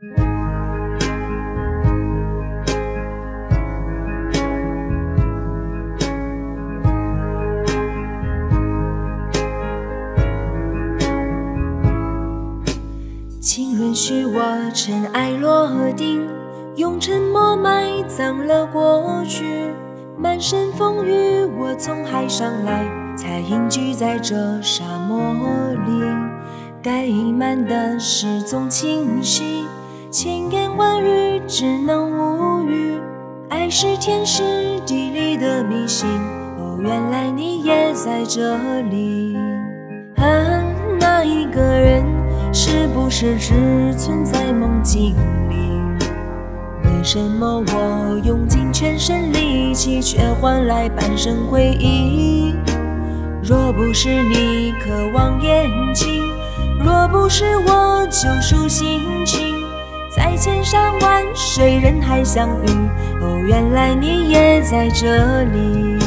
请允许我尘埃落定，用沉默埋葬了过去。满身风雨，我从海上来，才隐居在这沙漠里。该隐瞒的事总清晰，千言万语只能无语。爱是天时地利的迷信，哦，原来你也在这里。啊，那一个人是不是只存在梦境里？为什么我用尽全身力气，却换来半生回忆？若不是你渴望眼睛，若不是我救赎心情，在千山万水人海相遇，哦，原来你也在这里。